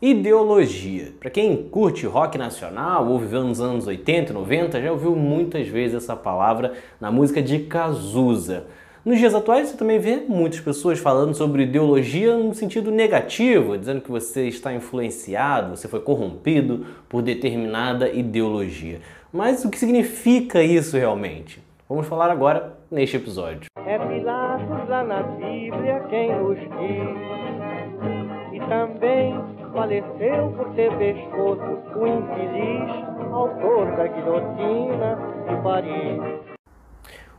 Ideologia. Para quem curte rock nacional ou viveu nos anos 80 e 90, já ouviu muitas vezes essa palavra na música de Cazuza. Nos dias atuais, você também vê muitas pessoas falando sobre ideologia no sentido negativo, dizendo que você está influenciado, você foi corrompido por determinada ideologia. Mas o que significa isso realmente? Vamos falar agora neste episódio. É Pilatos lá na Bíblia quem nos diz, e também faleceu por ter pescoço o infeliz autor da guilhotina de Paris.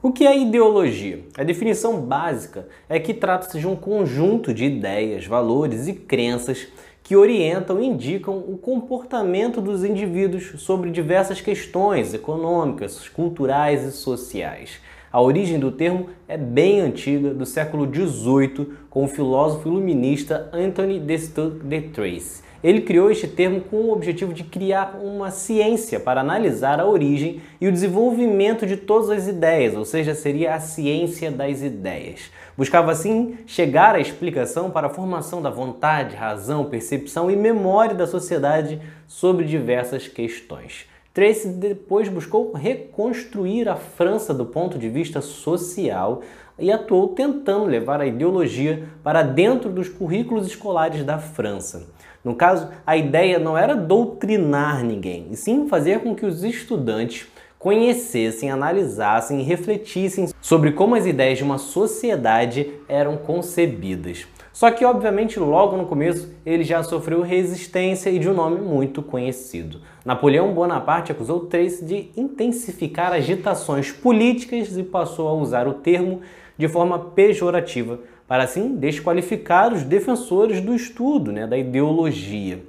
O que é ideologia? A definição básica é que trata-se de um conjunto de ideias, valores e crenças que orientam e indicam o comportamento dos indivíduos sobre diversas questões econômicas, culturais e sociais. A origem do termo é bem antiga, do século XVIII, com o filósofo iluminista Anthony de Tracy. Ele criou este termo com o objetivo de criar uma ciência para analisar a origem e o desenvolvimento de todas as ideias, ou seja, seria a ciência das ideias. Buscava assim chegar à explicação para a formação da vontade, razão, percepção e memória da sociedade sobre diversas questões. Tracy depois buscou reconstruir a França do ponto de vista social e atuou tentando levar a ideologia para dentro dos currículos escolares da França. No caso, a ideia não era doutrinar ninguém, e sim fazer com que os estudantes conhecessem, analisassem e refletissem sobre como as ideias de uma sociedade eram concebidas. Só que, obviamente, logo no começo ele já sofreu resistência e de um nome muito conhecido. Napoleão Bonaparte acusou Tracy de intensificar agitações políticas e passou a usar o termo de forma pejorativa, para assim desqualificar os defensores do estudo, né, da ideologia.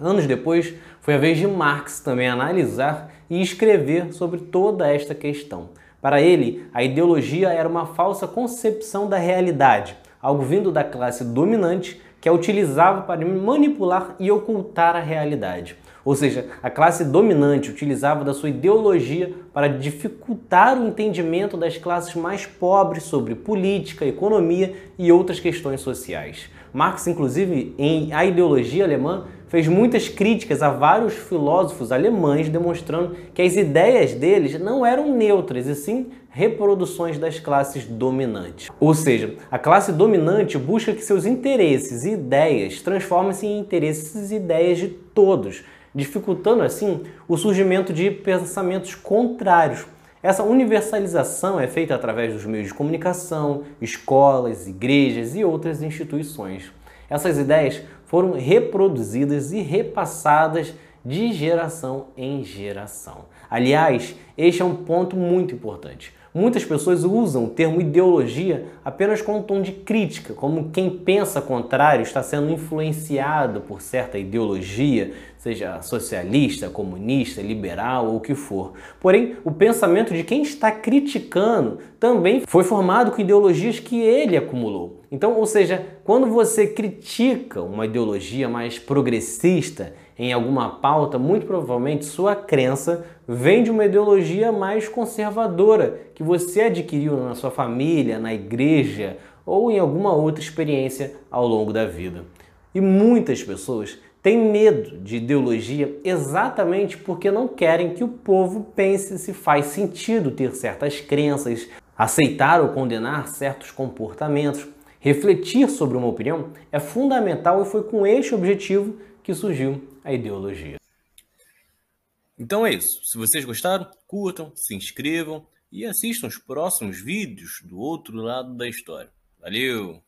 Anos depois, foi a vez de Marx também analisar e escrever sobre toda esta questão. Para ele, a ideologia era uma falsa concepção da realidade algo vindo da classe dominante que a utilizava para manipular e ocultar a realidade. Ou seja, a classe dominante utilizava da sua ideologia para dificultar o entendimento das classes mais pobres sobre política, economia e outras questões sociais. Marx, inclusive, em A Ideologia Alemã, fez muitas críticas a vários filósofos alemães, demonstrando que as ideias deles não eram neutras, e sim reproduções das classes dominantes. Ou seja, a classe dominante busca que seus interesses e ideias transformem-se em interesses e ideias de todos, dificultando assim o surgimento de pensamentos contrários. Essa universalização é feita através dos meios de comunicação, escolas, igrejas e outras instituições. Essas ideias foram reproduzidas e repassadas de geração em geração. Aliás, este é um ponto muito importante. Muitas pessoas usam o termo ideologia apenas com um tom de crítica, como quem pensa contrário está sendo influenciado por certa ideologia, seja socialista, comunista, liberal ou o que for. Porém, o pensamento de quem está criticando também foi formado com ideologias que ele acumulou. Então, ou seja, quando você critica uma ideologia mais progressista, em alguma pauta, muito provavelmente sua crença vem de uma ideologia mais conservadora que você adquiriu na sua família, na igreja ou em alguma outra experiência ao longo da vida. E muitas pessoas têm medo de ideologia exatamente porque não querem que o povo pense se faz sentido ter certas crenças, aceitar ou condenar certos comportamentos. Refletir sobre uma opinião é fundamental e foi com este objetivo que surgiu a ideologia. Então é isso. Se vocês gostaram, curtam, se inscrevam e assistam os próximos vídeos do outro lado da história. Valeu!